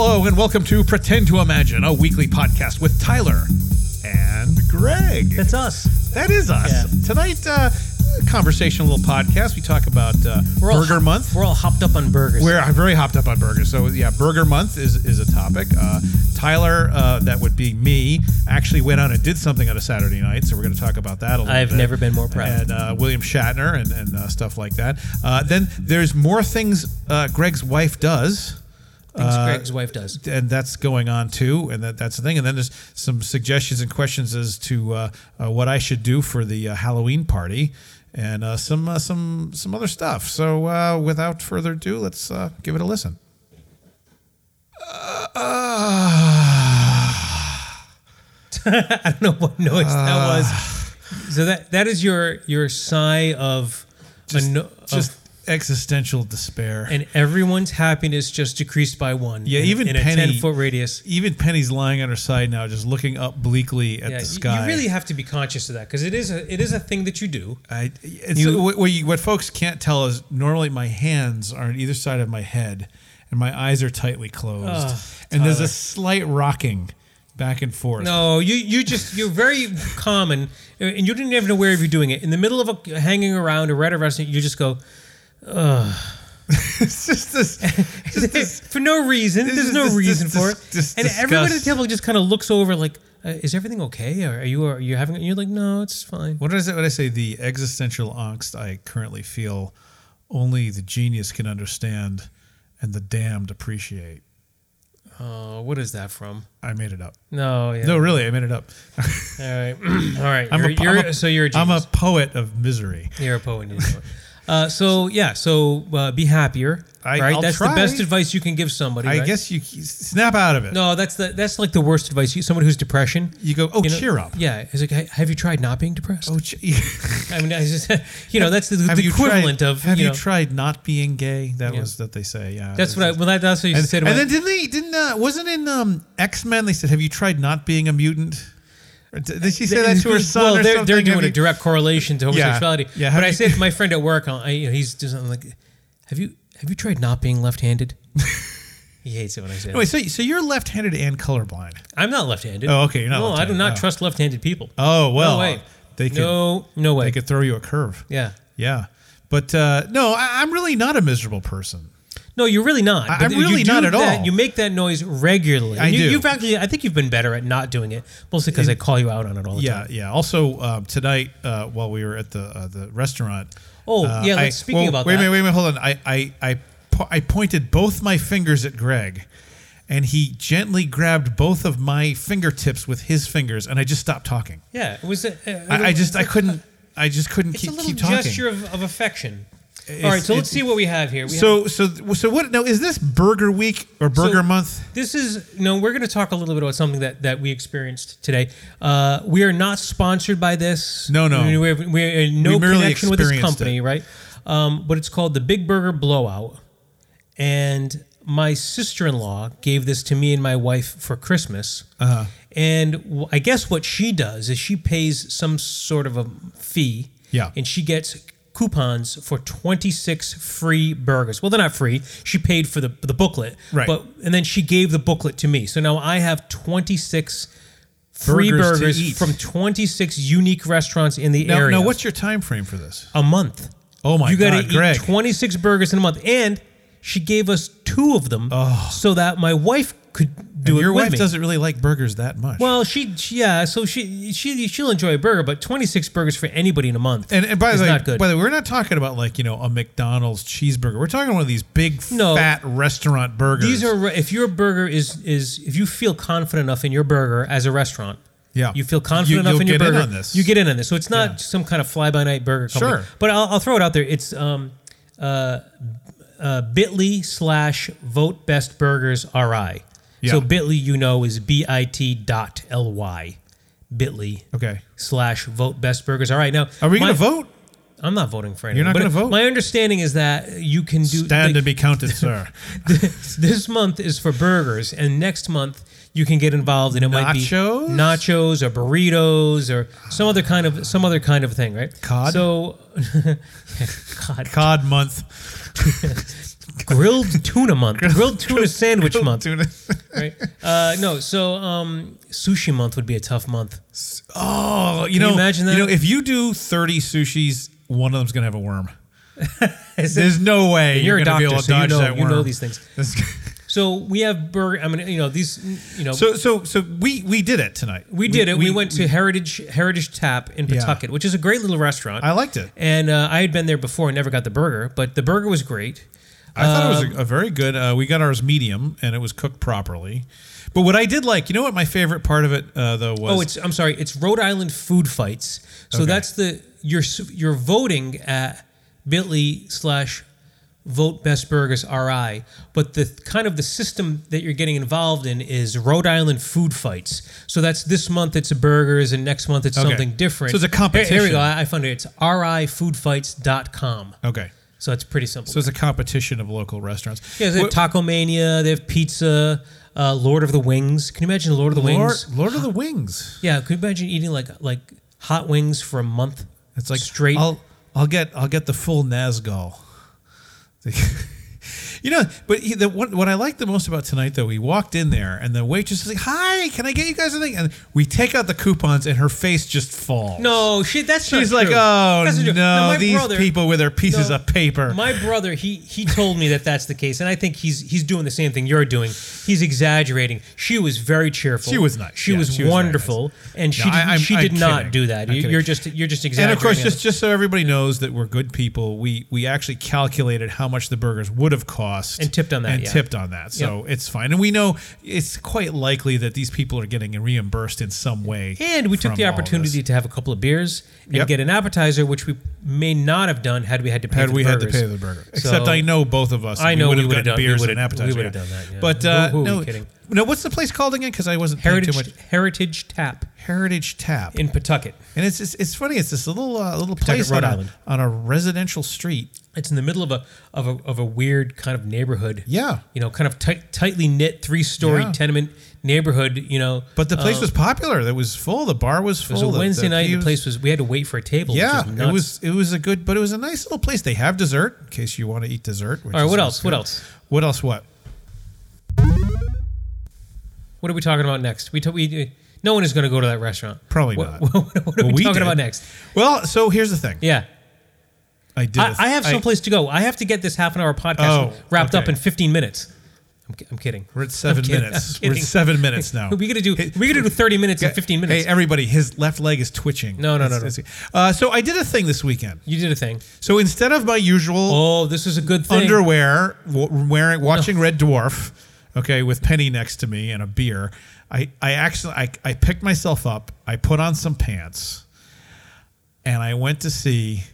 Hello and welcome to Pretend to Imagine, a weekly podcast with Tyler and Greg. That's us. That is us. Yeah. Tonight, uh, conversational little podcast. We talk about uh, We're Burger hop- Month. We're all hopped up on burgers. We're very hopped up on burgers. So yeah, Burger Month is is a topic. Uh, Tyler, uh, that would be me, actually went out and did something on a Saturday night. So we're going to talk about that a little I've bit. never been more proud. And uh, William Shatner and, and uh, stuff like that. Uh, then there's more things uh, Greg's wife does. Things uh, Greg's wife does. and that's going on too, and that, that's the thing. And then there's some suggestions and questions as to uh, uh, what I should do for the uh, Halloween party, and uh, some uh, some some other stuff. So uh, without further ado, let's uh, give it a listen. I don't know what noise that was. So that that is your your sigh of Just, a no, just existential despair. and everyone's happiness just decreased by one. Yeah, in, even in a Penny- ten foot radius. Even Penny's lying on her side now, just looking up bleakly at Yeah, the sky. you really have to be conscious of that because it is a it is a thing that you do. I, it's, You- what, what, you, what folks can't tell is normally my hands are on either side of my head and my eyes are tightly closed. And there's a slight rocking back and forth. No, you you just you're very common, and you didn't even know where you're doing it. In the middle of a, hanging around a restaurant, you just go it's just this. just this for no reason. There's no just- reason for it. and everybody at the disgust. table just kind of looks over like, uh, "Is everything okay? Or are you are you having?" You're like, "No, it's fine." what is it? What I say? The existential angst I currently feel, only the genius can understand, and the damned appreciate. Oh, what is that from? I made it up. No, yeah. No, really, I made it up. All right, all right. I'm a You're, I'm a- so you're a I'm a poet of misery. you're a poet. You. Uh, so yeah, so uh, be happier. I- right, I'll that's try. the best advice you can give somebody. I right? guess you snap out of it. No, that's the that's like the worst advice. You, someone who's depression. You go, oh, you know- cheer up. Yeah, it's like, "Hey, have you tried not being depressed? Oh, che- I mean, I just, you know, that's the, the equivalent tried, of. Have you, know, tried not being gay? That Yeah. was that they say. Yeah, That's what I. Well, that, that's what you And, said. and then didn't they? Didn't uh, wasn't in um, X Men? They said, "Have you tried not being a mutant?" Did she say that to her son? Well, they're, they're doing a direct correlation to homosexuality. Yeah, but have I said to my friend at work, I, you know, he's just I'm like, have you have you tried not being left-handed? he hates it when I say. Wait, that. so so you're left-handed and colorblind? I'm not left-handed. Oh, okay, you're not No, I do not Oh. trust left-handed people. Oh well, no way. they could no, no way. they could throw you a curve. yeah. Yeah, but uh, no, I, I'm really not a miserable person. No, you're really not. I, I'm really not at that- all. You make that noise regularly. I you, do. You've actually, I think you've been better at not doing it, mostly because I call you out on it all the Yeah, time. yeah. Yeah. Also, um, tonight uh, while we were at the uh, the restaurant. Oh, uh, yeah, I- speaking well, about wait, that. Wait, wait, wait, hold on. I I I, po- I pointed both my fingers at Greg, and he gently grabbed both of my fingertips with his fingers, and I just stopped talking. Yeah, it was. A, a- I, I just I couldn't I just couldn't keep it. It's a little keep talking. gesture of, of affection. All right, so let's see what we have here. We have- So so so what now is this Burger Week or Burger So- Month? This is no. We're going to talk a little bit about something that, that we experienced today. Uh, we are not sponsored by this. No, no. We, we have, we have no We connection with this company, it. right? Um, but it's called the Big Burger Blowout, and my sister-in-law gave this to me and my wife for Christmas. Uh-huh. And w- I guess what she does is she pays some sort of a fee. Yeah. And she gets coupons for 26 free burgers. Well, they're not free. She paid for the the booklet. Right. But and then she gave the booklet to me. So now I have 26 free Burgers burgers, from 26 unique restaurants in the Now, area. now what's your time frame for this? a month? Oh my god. you gotta God, Greg. eat 26 burgers in a month. And she gave us two of them oh. so that my wife could do And it your wife me. doesn't really like burgers that much. Well, she, she- yeah, so she she she'll enjoy a burger, but 26 burgers for anybody in a month And, and by is the way, not good. by the way, we're not talking about like you know a McDonald's cheeseburger. We're talking one of these big No. fat restaurant burgers. These are if your burger is is if you feel confident enough in your burger as a restaurant. Yeah. You feel confident You- enough in your get in burger. on this. You get in on this. So it's not Yeah. some kind of fly by night burger company. Sure. But I'll, I'll throw it out there. It's um uh, uh bit.ly slash vote best burgers RI. Yeah. So bit.ly you know is B-I-T dot L-Y. Bit.ly okay. slash vote best burgers. All right. Now Are we gonna vote? I'm not voting for anyone. You're not gonna vote? My understanding is that you can do Stand the- and be counted, sir. this month is for burgers, and next month you can get involved, and it might be Nachos? nachos or burritos or some other kind of some other kind of thing, right? Cod? So, cod. Cod month. grilled tuna month, grilled tuna sandwich Grilled month, tuna. right? Uh, no, so um, sushi month would be a tough month. Oh, you Can know, you imagine that. You know, if you do thirty sushis, one of them's gonna have a worm. Is it- There's no way you're, you're, a doctor, be able to so you know that you know these things. So we have burger. I mean, you know these. You know, so, so, so we we did it tonight. we did it. We, went to Heritage Heritage Tap in Yeah. Pawtucket, which is a great little restaurant. I liked it. and uh, I had been there before and never got the burger, but the burger was great. I thought it Um, was a, a very good. Uh, we got ours medium, and it was cooked properly. But what I did like, you know, what my favorite part of it uh, though was Oh, it's I'm sorry, it's Rhode Island Food Fights. So Okay. that's the you're you're voting at Bitly slash Vote Best Burgers RI, but the kind of the system that you're getting involved in is Rhode Island Food Fights. So that's this month it's burgers and next month it's Okay. something different. So it's a Here- Here, we go. I, I found it. It's rifoodfights.com. okay. So it's pretty simple. So it's a competition of local restaurants. yeah, they have What- Taco Mania, they have pizza, uh, Lord of the Wings. Can you imagine Lord of the Lord, Wings? Lord of the Wings. Yeah, could you imagine eating like like hot wings for a month? It's like straight. I'll I'll get I'll get the full Nazgul. you know, but he, the, what what I liked the most about tonight though, we walked in there and the waitress is like, "Hi, can I get you guys anything?" And we take out the coupons and her face just falls. no, shit, that's She's not like, true. "Oh That's not true. no, my these brother- people with their pieces no, of paper." My brother, he he told me that that's the case, and I think he's he's doing the same thing you're doing. He's exaggerating. She was very cheerful. She was nice. She Yeah, was she was very wonderful, and she No, I- did, I'm- she I'm did not kidding. do that. I'm You, kidding. you're just you're just exaggerating. and exaggerating. of course, just just so everybody knows that we're good people, we we actually calculated how much the burgers would have cost And tipped on that, and yeah. tipped on that. So it's fine, and we know it's quite likely that these people are getting reimbursed in some way. And we took the opportunity to have a couple of beers and Yep. get an appetizer, which we may not have done had we had to pay had for we the had to burgers. pay the burger. Except I know both of us. I know we would have gotten done- beers and appetizer. we would've yeah. done that. But uh, who we no, kidding? No. What's the place called again? Because I wasn't paying too Heritage much. Heritage Tap Heritage Tap. in Pawtucket. and it's, it's it's funny. It's this little uh, little Pawtucket, place Rhode on a, Island. on a residential street. It's in the middle of a of a of a weird kind of neighborhood. Yeah. you know, kind of tight, tightly knit three story Yeah. tenement neighborhood. You know, But the place Uh, was popular. It was full. The bar was full. It was a Wednesday the night. The place was. We had to wait for a table. Yeah, it was it was a good, but it was a nice little place. They have dessert in case you want to eat dessert. which All right. What else? What else? What else? What? What are we talking about next? We, t- we no one is going to go to that restaurant. Probably What, not. what, what are Well, we, we talking did. about next? Well, so here's the thing. Yeah, I did. I, th- I have someplace to go. I have to get this half an hour podcast Oh, wrapped up in 15 minutes. I'm, I'm kidding. We're at 7 I'm minutes. We're at seven minutes now. we gonna do. Hey, we gonna do 30 minutes in 15 minutes. Hey, everybody, his left leg is twitching. No, no, no, It's- it's- Uh, so I did a thing this weekend. you did a thing. So instead of my usual Oh, this is a good thing. underwear, w- wearing watching Red Dwarf, okay, with Penny next to me and a beer, I I actually I, I picked myself up. I put on some pants, and I went to see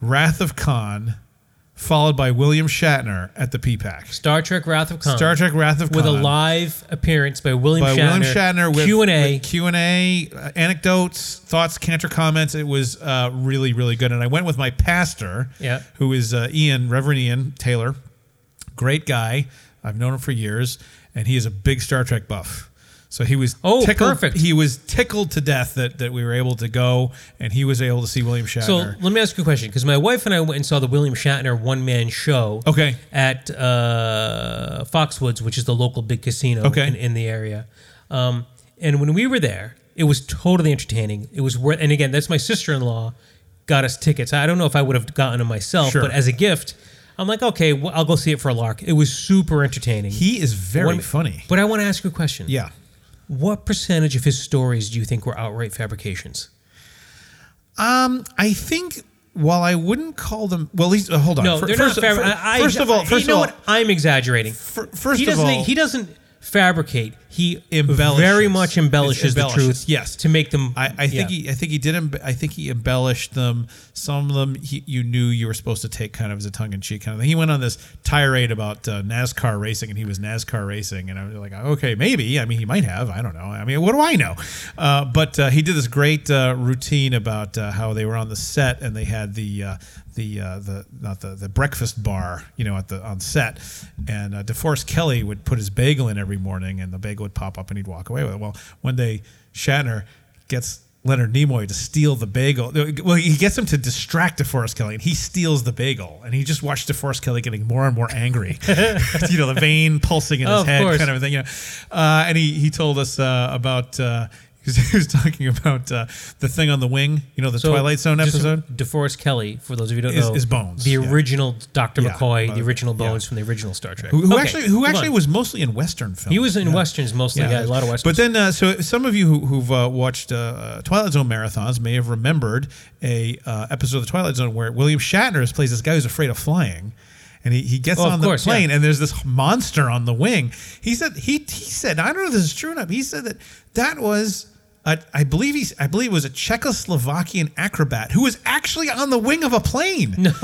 Wrath of Khan, followed by William Shatner at the PPAC. Star Trek: Wrath of Khan. Star Trek: Wrath of Khan with a live appearance by William by Shatner. William Shatner with Q and A. Q and A, uh, anecdotes, thoughts, canter comments. It was uh, really, really good. And I went with my pastor, Yeah. who is uh, Ian, Reverend Ian Taylor, great guy. I've known him for years, and he is a big Star Trek buff. So he was Oh, tickled, perfect. He was tickled to death that, that we were able to go, and he was able to see William Shatner. So let me ask you a question, because my wife and I went and saw the William Shatner one man show. Okay. At uh, Foxwoods, which is the local big casino Okay. in, in the area, um, and when we were there, it was totally entertaining. It was worth, and again, that's my sister in law got us tickets. I don't know if I would have gotten them myself, Sure. but as a gift, I'm like, okay, well, I'll go see it for a lark. It was super entertaining. he is very One- funny. But I want to ask you a question. Yeah. What percentage of his stories do you think were outright fabrications? Um, I think while I wouldn't call them, well, at least uh, hold on. No, Fir- they're first, not fab- fir- I, I- first of all, first you know of all, what? I'm exaggerating. fir- first he of doesn't. all, he doesn't fabricate. He Embellishes. very much embellishes, Embellishes, the truth. yes. to make them. I, I think yeah. he, I think he did. Embe- I think he embellished them. Some of them he, you knew you were supposed to take kind of as a tongue in cheek kind of thing. He went on this tirade about uh, NASCAR racing, and he was NASCAR racing, and I was like, okay, maybe. I mean, he might have. I don't know. I mean, what do I know? Uh, but uh, he did this great uh, routine about uh, how they were on the set and they had the. The uh, the not the the breakfast bar you know at the on set and uh, DeForest Kelley would put his bagel in every morning and the bagel would pop up and he'd walk away with it. Well, one day Shatner gets Leonard Nimoy to steal the bagel. Well, he gets him to distract DeForest Kelley, and he steals the bagel. And he just watched DeForest Kelley getting more and more angry. you know, the vein pulsing in Oh, his of head, course. kind of thing. You know, uh, and he he told us uh, about. Uh, he was- talking about uh, the thing on the wing, you know, the Twilight Zone episode. DeForest Kelley, for those of you who don't Is- know, is Bones, the yeah. original Dr. Yeah, McCoy, uh, the original yeah. Bones from the original Star Trek. Who, who Okay, actually who actually on. was mostly in Western films. he was in Yeah. westerns mostly. Yeah, a lot of westerns. But then, uh, so some of you who, who've uh, watched uh, Twilight Zone marathons may have remembered a uh, episode of the Twilight Zone where William Shatner plays this guy who's afraid of flying. And he, he gets Oh, on the course, yeah. plane, and there's this monster on the wing. He said he he said I don't know if this is true or not. But he said that that was I believe he's I believe it was a Czechoslovakian acrobat who was actually on the wing of a plane. no,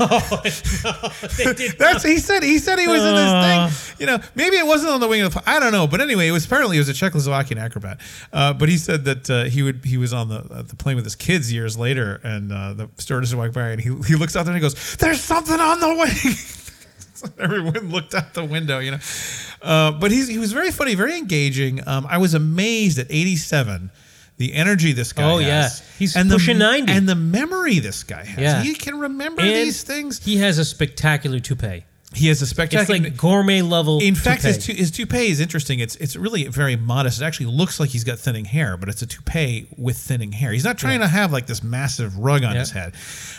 did That's he said. He said he was in Uh. this thing. You know, maybe it wasn't on the wing of. the I don't know, but anyway, it was apparently it was a Czechoslovakian acrobat. Uh, but he said that uh, he would he was on the uh, the plane with his kids years later, and uh, the stewardess walked by, and he he looks out there and he goes, "There's something on the wing." Everyone looked out the window, you know. Uh, but he's, he was very funny, very engaging. Um, I was amazed at 87, the energy this guy Oh, has. yeah. He's and pushing the, 90. And the memory this guy has. Yeah. He can remember And these things. He has a spectacular toupee. He has a spectacular. It's like gourmet level. in fact, toupee. his, tou- his toupee is interesting. It's it's really very modest. It actually looks like he's got thinning hair, but it's a toupee with thinning hair. He's not trying to have like this massive rug on Yeah. his head.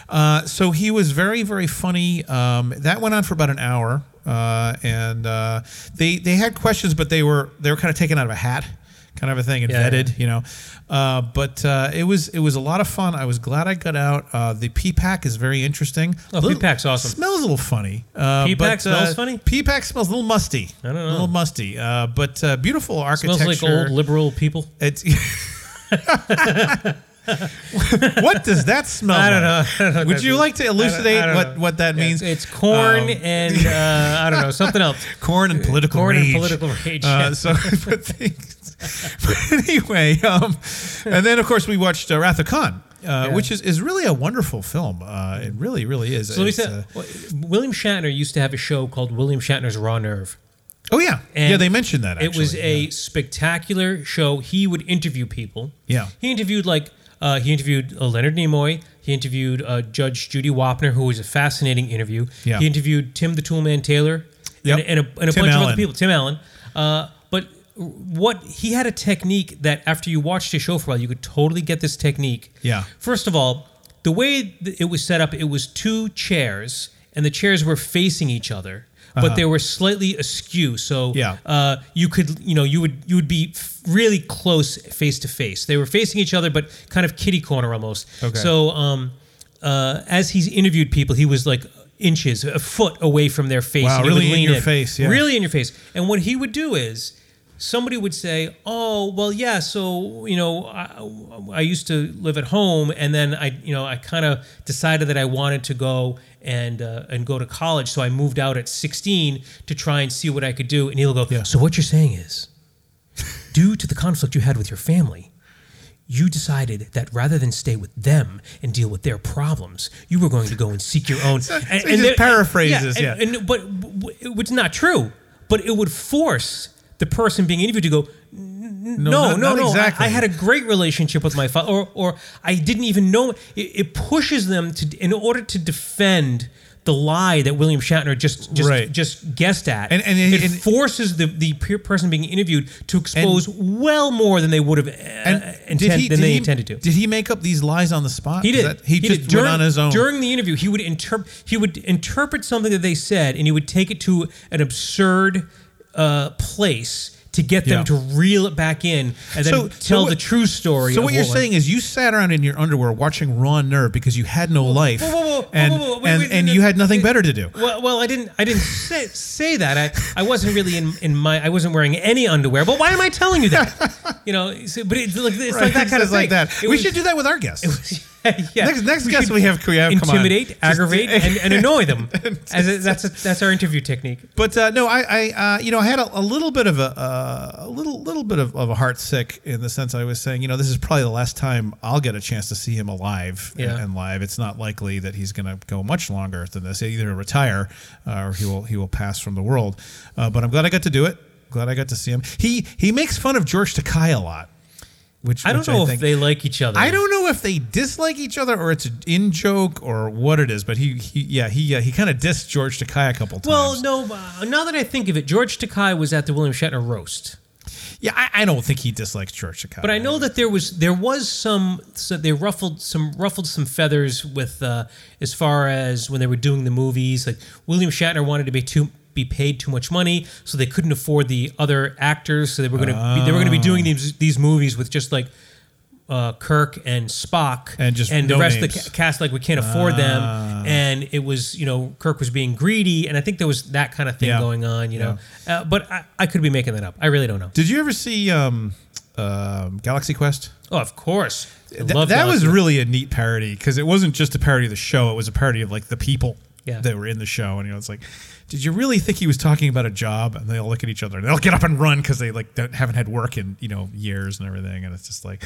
Uh, so he was very very funny. Um, that went on for about an hour, uh, and uh, they they had questions, but they were they were kind of taken out of a hat. Kind of a thing and Yeah, vetted, you know, uh, but uh, it was it was a lot of fun. I was glad I got out. Uh, the P pack is very interesting. Oh, Little- P-Pack's awesome. Smells a little funny. Uh, P-Pack but, smells uh, funny? P-Pack smells a little musty. I don't know. A little musty, uh, but uh, beautiful Smells architecture. like old liberal people. It's. what does that smell? I don't like? know. I don't know Would you like to elucidate don't what, what that means? It's corn Um, and uh, I don't know something else. corn and political rage. Corn and political rage, Uh, so, but, things, but anyway, um, and then of course we watched uh, Wrath of Khan, uh, which is, is really a wonderful film. Uh, it really, really is. So said uh, William Shatner used to have a show called William Shatner's Raw Nerve. oh yeah, And yeah, they mentioned that. it was actually, a spectacular show. He would interview people. Yeah. He interviewed like uh, he interviewed uh, Leonard Nimoy. He interviewed uh, Judge Judy Wapner, who was a fascinating interview. Yeah. He interviewed Tim the Toolman Taylor Yep. and, and a, and a bunch of other people. Tim Allen. Uh, but what he had a technique that after you watched his show for a while, you could totally get this technique. Yeah. First of all, the way it was set up, it was two chairs, and the chairs were facing each other, but they were slightly askew. So Uh-huh. Yeah. uh, you could, you know, you would you would be really close face to face. They were facing each other, but kind of kitty corner almost. Okay. So um, uh, as he's interviewed people, he was like inches, a foot away from their face. Wow, really in your face, yeah. Really in your face. And what he would do is somebody would say, "Oh, well, yeah. So you know, I, I used to live at home, and then I, you know, I kind of decided that I wanted to go and uh, and go to college. So I moved out at 16 to try and see what I could do." And he'll go, Yeah. "So what you're saying is, due to the conflict you had with your family." You decided that rather than stay with them and deal with their problems, you were going to go and seek your own. so and, he just there- paraphrases, and- yeah. and- but w- w- it's not true. But it would force the person being interviewed to go, no, no, not- no, not no. I- exactly. I, had a great relationship with my father, or, or I didn't even know. It, it pushes them to, in order to defend the lie that William Shatner just just Right. just guessed at. And- and- it and- forces the the pe- person being interviewed to expose well more than they would have uh, intend, than they intended to. Did he make up these lies on the spot? He did. that- he, just did. During, went on his own. During the interview, he would interpret he would interpret something that they said, and he would take it to an absurd uh, place to get them Yeah. to reel it back in and then So- so tell what- the true story. so what you're saying is you sat around in your underwear watching Raw Nerve because you had no life, whoa, whoa, whoa, and whoa, whoa, wait, and, wait, and wait, you had nothing wait. better to do. Well, well, I didn't. I didn't say, say that. I, I wasn't really in, in my. I wasn't wearing any underwear. But why am I telling you that? you know. So, but it's like it's like that kind of It's like that. It we was- should do that with our guests. yeah. Next- next We guest we have- we have come on. intimidate, aggravate, and, and annoy them. As a, that's a, that's our interview technique. But uh, no, I, I uh, you know, I had a, a little bit of a, uh, a little, little bit of, of a heart sick in the sense I was saying, you know, this is probably the last time I'll get a chance to see him alive and- Yeah. and, live. It's not likely that he's going to go much longer than this. he Either retire uh, or he will he will pass from the world. Uh, but I'm glad I got to do it. Glad I got to see him. He he makes fun of George Takei a lot. Which I don't which know think, if they like each other. I don't know if they dislike each other or it's an in joke or what it is. But he, he yeah, he uh, he kind of dissed George Takei a couple times. Well, no. Uh, now that I think of it, George Takei was at the William Shatner roast. yeah, I, I don't think he dislikes George Takei. But I know that there was there was some so they ruffled some ruffled some feathers with uh, as far as when they were doing the movies. Like William Shatner wanted to be too be paid too much money, so they couldn't afford the other actors. So they were going to be, they were going to be doing these these movies with just like. Uh, Kirk and Spock, And just and the no rest of the cast like we can't afford them, and it was you know Kirk was being greedy, and I think there was that kind of thing Yeah. going on, you know. Uh, but I, I could be making that up. I really don't know. Did you ever see um, um Galaxy Quest? Oh, of course, Th- that was really a neat parody because it wasn't just a parody of the show; it was a parody of like the people Yeah. that were in the show. And you know, it's like, did you really think he was talking about a job? And they all look at each other and they'll get up and run because they like don't, haven't had work in you know years and everything. And it's just like,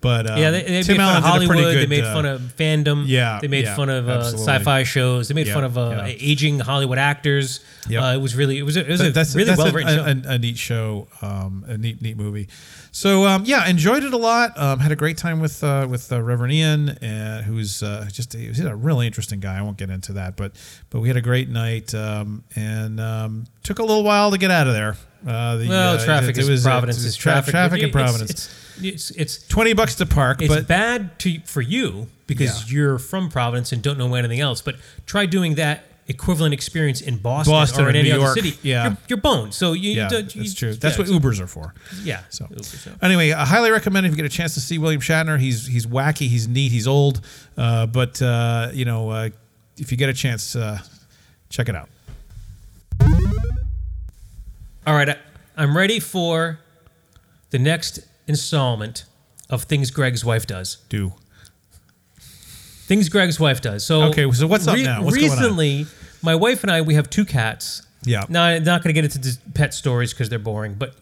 but um, Yeah, they, they Tim made fun of a Hollywood. good, they made uh, fun of fandom. yeah, they made yeah, fun of uh, sci-fi shows. They made Yeah, fun of uh, yeah. aging Hollywood actors. Yep. Uh, it was really, it was, a, it was a that's really that's well a, written show. a, a neat show, um, a neat neat movie. So um, yeah, enjoyed it a lot. Um, had a great time with uh, with uh, Reverend Ian, uh, who's uh, just he's a really interesting guy. I won't get into that, but but we had a great night um, and um, took a little while to get out of there. Uh, the, well, uh, traffic it, was, Providence it is traffic. traffic in Providence. It's it's, it's, Twenty bucks to park, it's but bad to for you because Yeah. you're from Providence and don't know anything else. But try doing that equivalent experience in Boston, Boston or in any New other York, city. yeah. you're, you're boned. So you, yeah, you, that's true. That's yeah, what Ubers are for. Yeah. So Uber, anyway, I highly recommend if you get a chance to see William Shatner. He's he's wacky, he's neat, he's old, uh, but uh, you know uh, if you get a chance, uh, check it out. All right, I, I'm ready for the next installment of things Greg's wife does. Do Things Greg's wife does. So Okay, so what's up now? What's going on? recently, my wife and I we have two cats. Yeah. Now I'm not going to get into pet stories because they're boring, but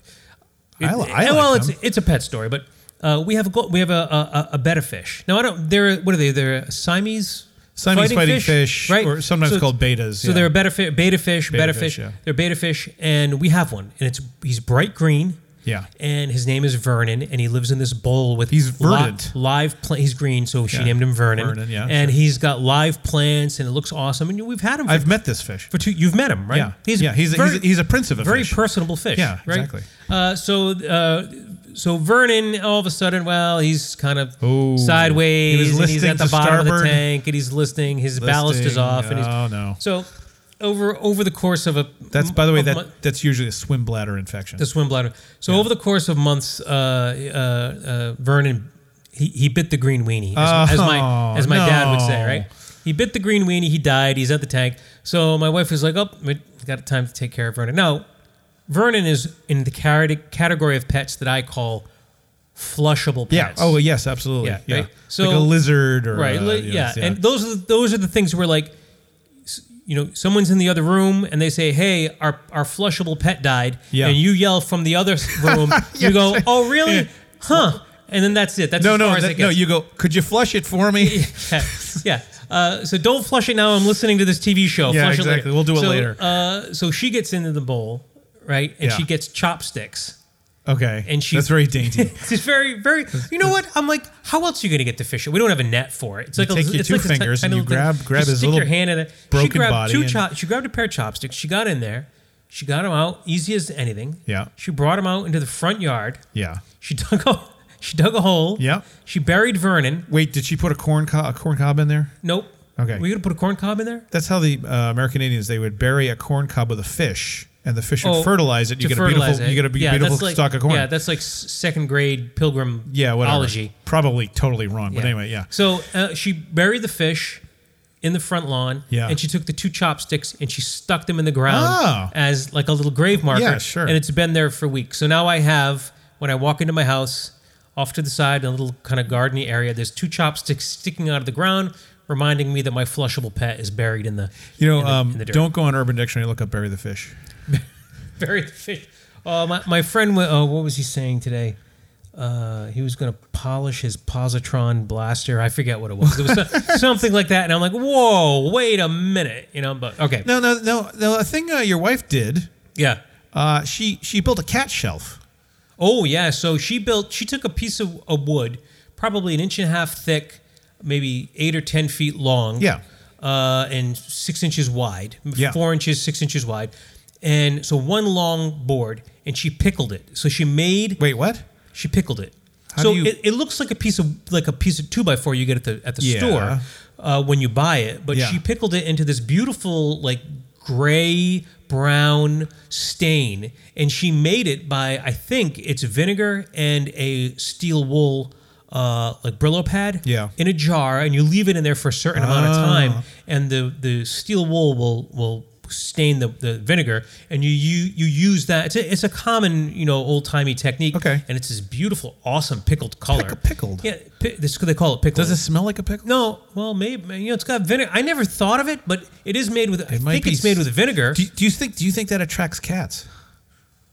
I li- I and, well, like it's it's a pet story, but uh, we have a we have a a, a betta fish. Now I don't. They're what are they? They're Siamese. Siamese fighting fish, right? or sometimes So- called betas, So yeah. they're a betta, fi- beta fish, beta, fish, fish. yeah. They're beta fish, and we have one, and it's he's bright green. Yeah. And his name is Vernon, and he lives in this bowl with He's li- verdant. live plant. He's green, so she Yeah. named him Vernon. Vernon, yeah, And sure. he's got live plants, and it looks awesome. And we've had him I've met this fish. for two. You've met him, right? Yeah, yeah, he's a, he's, a, he's a prince of a fish. very fish. personable fish. Yeah, right? exactly. Uh, so, uh, so Vernon, all of a sudden, well, he's kind of sideways, He and he's at the to bottom of the tank, and he's listing. His ballast is off, and he's oh no, so over over the course of a that's by the way that that's usually a swim bladder infection. the swim bladder. So over the course of months, uh, uh, uh, Vernon he, he bit the green weenie, as, as my Oh, as my dad would say, right? He bit the green weenie. He died. He's at the tank. So my wife was like, "Oh, we got time to take care of Vernon." Now, Vernon is in the category of pets that I call flushable pets. yeah. Oh yes, absolutely. Yeah, Yeah. right. So- like a lizard or right. uh, yes, yeah. and those are the, those are the things where like, you know, someone's in the other room and they say, "Hey, our our flushable pet died," Yeah. and you yell from the other room. You go, "Oh, really? Yeah. Huh?" And then that's it. That's no, as no, far as that- no. You go. Could you flush it for me? yeah. yeah. Uh, so don't flush it now. I'm listening to this TV show. Yeah, flush exactly. It later. We'll do it So, later. Uh, so she gets into the bowl, right, and Yeah. she gets chopsticks. Okay. And she- that's very dainty. It's very, very. You know what? I'm like, how else are you going to get to fish? We don't have a net for it. It's like You a, take your it's two like a ti- fingers and tiny you little grab- grab Just his stick little your hand in it. she broken grabbed body two and- chop. She grabbed a pair of chopsticks. She got in there. She got them out easy as anything. Yeah. She brought them out into the front yard. yeah. She dug a she dug a hole. Yeah. She buried Vernon. Wait, did she put a corn co- a corn cob in there? Nope. Okay. We gonna put a corn cob in there? That's how the uh, American Indians they would bury a corn cob with a fish, and the fish would Oh, fertilize it. You to get a beautiful, it. you get a be- Yeah, beautiful like- stalk of corn. Yeah, that's like s- second grade pilgrim yeah, whatever. ology. Probably totally wrong, but anyway, yeah. So uh, she buried the fish in the front lawn. Yeah. And she took the two chopsticks and she stuck them in the ground Oh. as like a little grave marker. Yeah, sure. And it's been there for weeks. So now I have when I walk into my house, off to the side in a little kind of gardeny area, there's two chopsticks sticking out of the ground, reminding me that my flushable pet is buried in the You know, in the- um, in the dirt. don't go on Urban Dictionary. Look up bury the fish. Bury the fish. Uh, my, my friend, uh, what was he saying today? Uh, he was going to polish his positron blaster. I forget what it was. It was so- something like that. And I'm like, whoa, wait a minute. You know, but okay. No, no, no. no a thing uh, your wife did. Yeah. Uh, she she built a cat shelf. Oh yeah, so she built. She took a piece of, of wood, probably an inch and a half thick, maybe eight or ten feet long. Yeah. Uh, and six inches wide. Yeah. Four inches, six inches wide, and so one long board, and she pickled it. So she made. Wait, what? She pickled it. How so do you- it, it looks like a piece of like a piece of two by four you get at the at the Yeah. store uh, when you buy it. But Yeah. she pickled it into this beautiful like gray brown stain, and she made it by I think it's vinegar and a steel wool. Uh, like Brillo pad, Yeah. in a jar, and you leave it in there for a certain amount of time, Ah. and the the steel wool will will stain the, the vinegar, and you you you use that. It's a, it's a common you know old timey technique. Okay. and it's this beautiful, awesome pickled color. Pick- pickled? Yeah, pi- this they call it pickled. Does it smell like a pickle? No, well, maybe you know it's got vinegar. I never thought of it, but it is made with. I It might think be it's made with vinegar. Do, do you think? Do you think that attracts cats?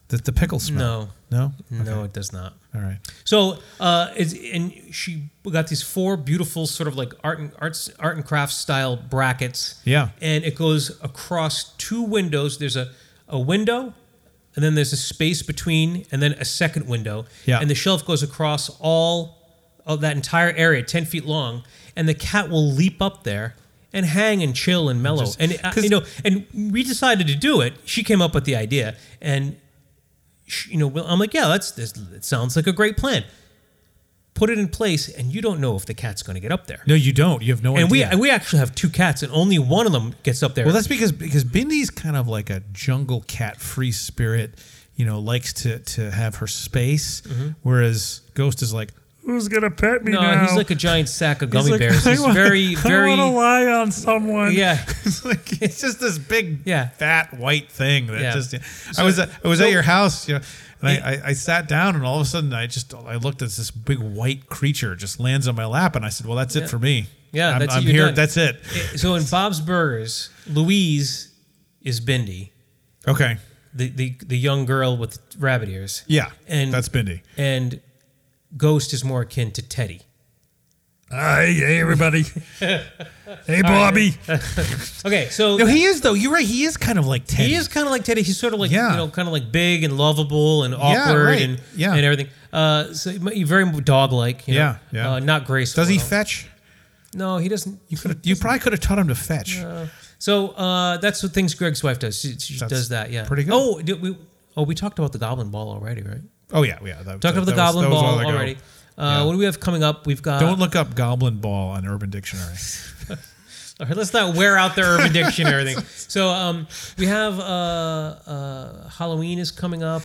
The the pickle smell. No. No. no, it does not. All right. So, uh, it's, and she got these four beautiful sort of like art and arts, art and crafts style brackets. Yeah. and it goes across two windows. There's a a window, and then there's a space between, and then a second window. Yeah. and the shelf goes across all of that entire area, ten feet long, and the cat will leap up there. And hang and chill and mellow, Just- and uh, you know, and we decided to do it. She came up with the idea, and you know, I'm like, yeah, that's this. It sounds like a great plan. Put it in place, and you don't know if the cat's going to get up there. No, you don't. You have no idea. and we actually have two cats, and only one of them gets up there. well, that's because because Bindy's kind of like a jungle cat, free spirit. You know, likes to to have her space, mm-hmm. whereas Ghost is like, who's gonna pet me no, now? he's like a giant sack of gummy like, bears. He's wanna- very very I want to lie on someone. yeah. it's like it's just this big, Yeah. fat white thing that Yeah. just. So- I was at, I was so- at your house, you know, and I, I, I sat down, and all of a sudden, I just I looked at this big white creature just lands on my lap, and I said, "Well, that's it for me. Yeah, I'm, that's I'm here. done. That's it. So in Bob's Burgers, Louise is Bindi, Okay, the the, the young girl with rabbit ears, yeah, And- that's Bindy. and Ghost is more akin to Teddy. Hi, hey everybody. hey, Bobby. Okay, so No, he is though. You're right. He is kind of like Teddy. He is kind of like Teddy. He's sort of like Yeah. you know, kind of like big and lovable and awkward right. and Yeah. and everything. Uh, so very dog like. Yeah, yeah. Uh, not graceful. Does he fetch? No, he doesn't. You could. You probably could have taught him to fetch. So uh, that's what things Greg's wife does. She, she does that. Yeah. pretty good. Oh, we? Oh, we talked about the Goblin Ball already, right? Oh yeah, yeah. That, Talked that- about the Goblin was Ball already. Uh, Yeah. What do we have coming up? We've got. Don't look up Goblin Ball on Urban Dictionary. All right, let's not wear out the Urban Dictionary thing. So um, we have uh, uh, Halloween is coming up.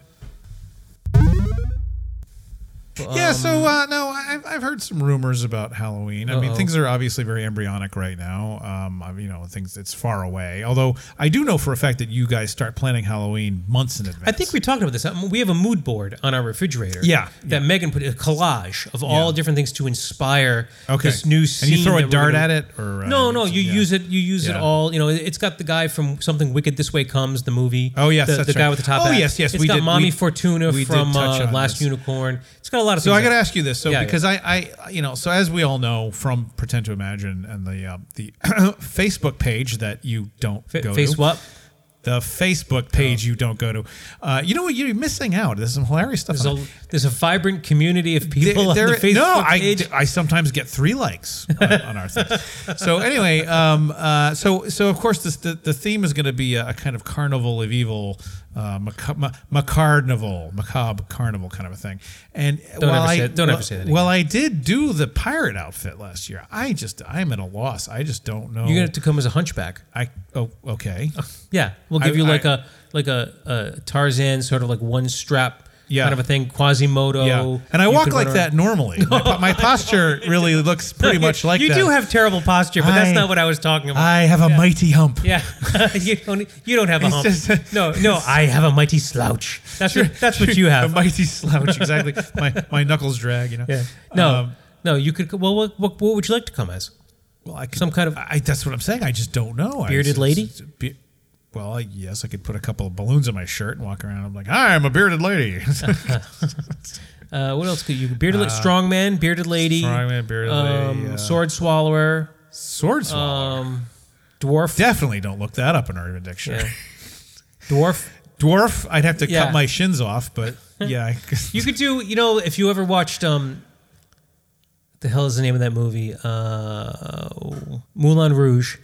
Yeah. So uh, no, I've, I've heard some rumors about Halloween. I mean, Uh-oh. things are obviously very embryonic right now. Um, I, you know, things it's far away. Although I do know for a fact that you guys start planning Halloween months in advance. I think we talked about this. Um, We have a mood board on our refrigerator. Yeah, That Megan put a collage of all Yeah. different things to inspire Okay. this new scene. and you throw a dart gonna- at it, or uh, No, no, you yeah. use it. You use it all. You know, it's got the guy from Something Wicked This Way Comes, the movie. Oh, yes, the, the guy right. with the top hat. Oh, hat. yes, yes, It's we got did- Mommy we- Fortuna we from uh, Last this. Unicorn. It's got a lot of. So I got to ask you this, so Yeah, yeah. because I, I, you know, so as we all know from Pretend to Imagine and the uh, the Facebook page that you don't Fa- go face to, what? the Facebook page you don't go to, uh, you know what? You're missing out. There's some hilarious stuff. There's a there's a vibrant community of people There- on the Facebook no, I, page. I sometimes get three likes on, on our thing. So anyway, um, uh, so so of course this, the the theme is going to be a, a kind of carnival of evil, uh, maca- ma- macarnival, macabre carnival kind of a thing. And Don't ever I say it- don't well, ever say that Well, I did do the pirate outfit last year. I just I'm at a loss. I just don't know. You're gonna have to come as a hunchback. I oh okay. Yeah, we'll give I- you like I- a like a, a Tarzan sort of like one strap Yeah. kind of a thing, Quasimodo. Yeah, and I You walk like that normally. My, my posture really looks pretty much like you that. do have terrible posture, but that's not what I was talking about. I have a mighty hump. yeah, you don't you don't have a It's hump. just- no, no, I have a mighty slouch. That's what, that's what you have. a mighty slouch, exactly. my my knuckles drag, you know. Yeah. No, Um, no, you could. Well, what, what what would you like to come as? well, I could, Some kind of- I, that's what I'm saying. I just don't know. I- Bearded it's- lady? it's- be- well, yes, I could put a couple of balloons on my shirt and walk around. I'm like, hi, I'm a bearded lady. Uh, what else could you? Bearded, strong man, bearded lady, Uh, Strongman, bearded um, lady, uh, sword swallower, Sword swallower. um, dwarf, Definitely don't look that up in Urban Dictionary. yeah. dwarf. Dwarf, I'd have to Yeah. cut my shins off, but yeah, You could do, you know, if you ever watched um, the hell is the name of that movie? Uh, Moulin Rouge.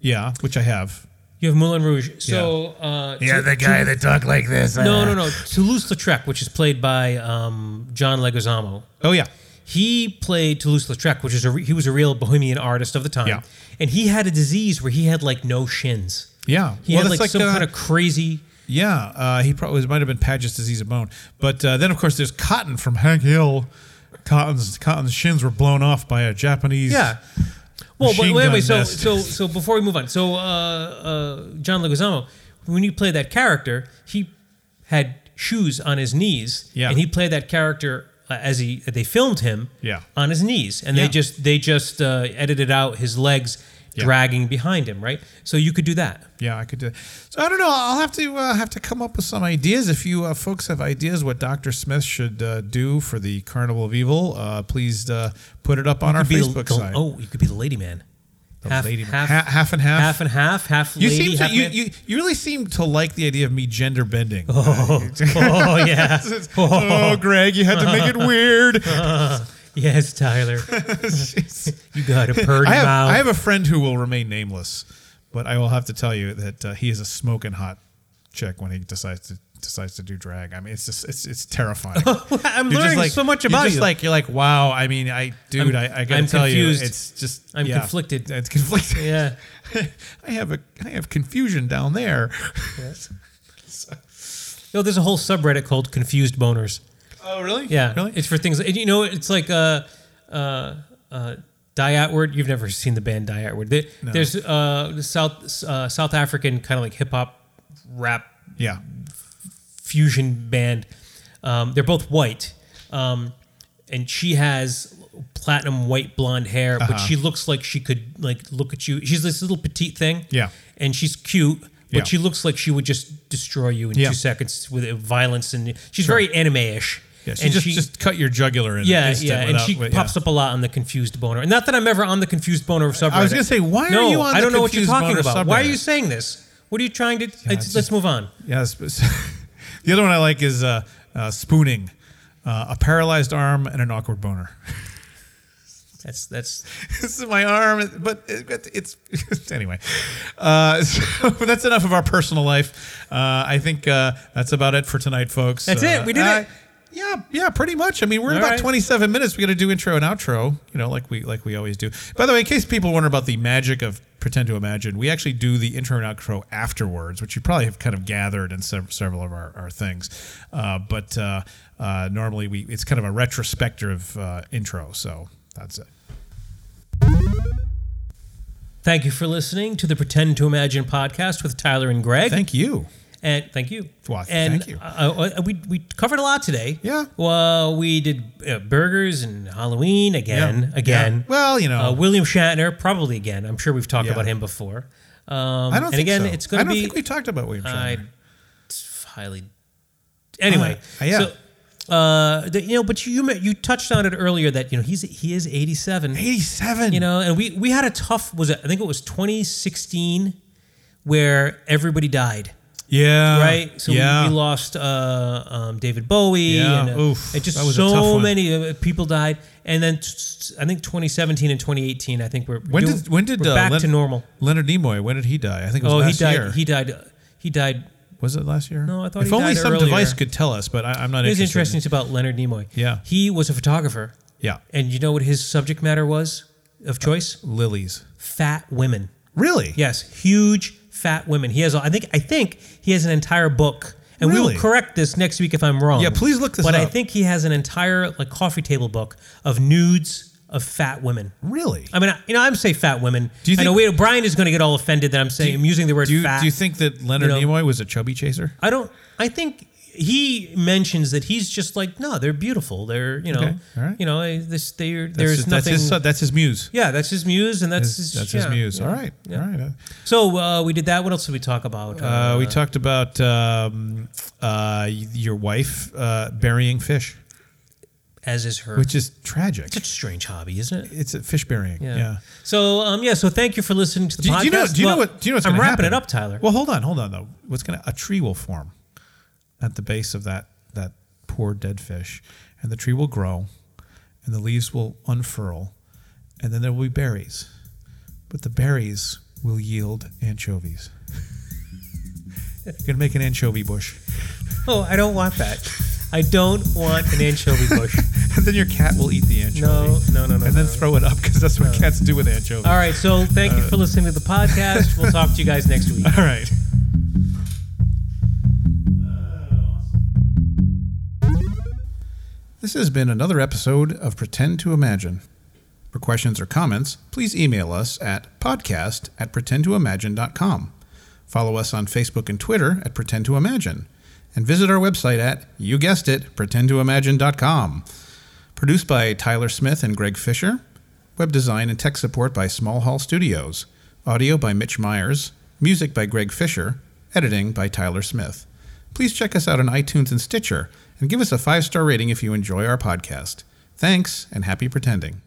yeah, which I have. You have Moulin Rouge. So uh, Yeah, Tou- the guy Tou- that talked like this. No, uh, no, no. Toulouse-Lautrec, which is played by um, John Leguizamo. Oh yeah, He played Toulouse-Lautrec, which is a re- he was a real bohemian artist of the time, Yeah. and he had a disease where he had like no shins. yeah. He Well, had that's like, some uh, kind of crazy. Yeah, uh, he probably it might have been Paget's disease of bone. But uh, then, of course, there's Cotton from Hank Hill. Cotton's Cotton's shins were blown off by a Japanese. Yeah. Well, but wait, wait. So, nest. so, so before we move on, so uh, uh, John Leguizamo, when you play that character, he had shoes on his knees, Yeah. and he played that character uh, as he they filmed him, Yeah. on his knees, and Yeah. they just they just uh, edited out his legs Yeah. dragging behind him, right? So you could do that. Yeah, I could do. So I don't know. I'll have to uh, have to come up with some ideas. If you uh, folks have ideas what Doctor Smith should uh, do for the Carnival of Evil, uh, please uh, put it up on our Could be the- Facebook the- site. Oh, you could be the lady man. The half, lady- half, ha- half and half? half and half, half you lady, seem to half you, man. you you really seem to like the idea of me gender bending. oh yeah, oh, Greg, you had to make it weird. yes, Tyler. you got a purdy I have, mouth. I have a friend who will remain nameless, but I will have to tell you that uh, he is a smoking hot chick when he decides to decides to do drag. I mean, it's just it's it's terrifying. I'm You're learning like- so much about you. like you're like wow. I mean, I dude, I'm- I, I gotta I'm tell confused. you, it's just I'm yeah. conflicted. It's conflicted. yeah. I have a I have confusion down there. Yes. No, there's a whole subreddit called Confused Boners. Oh really? Yeah, Really? It's for things. and You know, it's like uh, uh, uh, Die Antwoord. You've never seen the band Die Antwoord. There- There's uh, the South uh, South African kind of like hip hop rap yeah. fusion band. Um, they're both white, um, and she has platinum white blonde hair, but Uh-huh. she looks like she could like look at you. She's this little petite thing. Yeah. and she's cute. But Yeah. she looks like she would just destroy you in Yeah. two seconds with violence, and she's very anime-ish. Yeah. She and just she, just cut your jugular in. yeah, yeah, and without- she with- pops yeah. up a lot on the confused boner. And not that I'm ever on the confused boner subreddit. I was gonna say, why are no, you on I don't know what you're talking about. Why are you saying this? What are you trying to? let's, it's let's move on. Yes. but- the other one I like is uh, uh, spooning, uh, a paralyzed arm and an awkward boner. That's that's this is my arm, but it, it's anyway. Uh, so that's enough of our personal life. Uh, I think uh, that's about it for tonight, folks. That's Uh, it. We did uh, it. Yeah, yeah, pretty much. I mean, we're All about right. 27 minutes. We got to do intro and outro, you know, like we like we always do. By the way, in case people wonder about the magic of pretend to imagine, we actually do the intro and outro afterwards, which you probably have kind of gathered in sev- several of our, our things. Uh, but uh, uh, normally we it's kind of a retrospective uh, intro, so that's it. Thank you for listening to the Pretend to Imagine podcast with Tyler and Greg. Thank you. And thank you. Well, and thank you. Uh, uh, we we covered a lot today. Yeah. Well, we did uh, burgers and Halloween again, Yeah. again. Yeah. Well, you know. uh, William Shatner probably again. I'm sure we've talked Yeah. about him before. Um, I don't and think again, so. it's going to be. I don't be. think we talked about William I Shatner. it's highly. Anyway, Uh, yeah. So, uh, the, you know, but you you touched on it earlier that you know he's he is 87. 87. You know, and we we had a tough was it I think it was 2016 where everybody died. Yeah. Right, so yeah. we, lost uh, um, David Bowie, Yeah, and uh, oof, it just that was a tough so many uh, people died. And then t- I think 2017 and 2018, I think we're when doing- did when did uh, back Len- to normal. Leonard Nimoy? When did he die? I think it was Oh, he died. year. He died. He died. was it last year? No, I thought if only some earlier. device could tell us, but I, I'm not It was interested. interesting about Leonard Nimoy. Yeah. he was a photographer, Yeah, and you know what his subject matter was of choice? lilies. Fat women. Really? Yes, huge fat women. He has. a- I think. I think he has an entire book, and we will correct this next week if I'm wrong. Yeah, please look this up. But I think he has an entire like coffee table book of nudes of fat women. Really? I mean, you know, I'm say fat women. Do you I know think- Brian is going to get all offended that I'm saying I'm using the word Do you, fat. do you think that Leonard you know- Nimoy was a chubby chaser? I don't. I think he mentions that he's just like no, they're beautiful. They're you know, Okay, right. you know, this they're, That's there's his, nothing. That's his, that's his muse. yeah, that's his muse, and that's His- his, that's his yeah, muse. yeah. All right. Yeah. All right. So uh, we did that. What else did we talk about? Uh, we talked about um, uh, your wife uh, burying fish, as is her. which is tragic. Such a strange hobby, isn't it? It's a fish burying. Yeah. So um, yeah. So thank you for listening to the Do, podcast. do you know? Do you know what? Do you know what's I'm wrapping happen? it up, Tyler. Well, hold on, hold on though. What's gonna? A tree will form. At the base of that that poor dead fish, and the tree will grow, and the leaves will unfurl, and then there will be berries, but the berries will yield anchovies. You're gonna make an anchovy bush, Oh, I don't want that. I don't want an anchovy bush. and then your cat will eat the anchovy. No, no, no, no. and then no. throw it up because that's what cats do with anchovies. All right, so thank you for listening to the podcast. We'll talk to you guys next week. All right. This has been another episode of Pretend to Imagine. For questions or comments, please email us at podcast at pretendtoimagine.com. Follow us on Facebook and Twitter at Pretend to Imagine. And visit our website at, you guessed it, pretendtoimagine.com. Produced by Tyler Smith and Greg Fisher. Web design and tech support by Small Hall Studios. Audio by Mitch Myers. Music by Greg Fisher. Editing by Tyler Smith. Please check us out on iTunes and Stitcher and give us a five star rating if you enjoy our podcast. Thanks and happy pretending.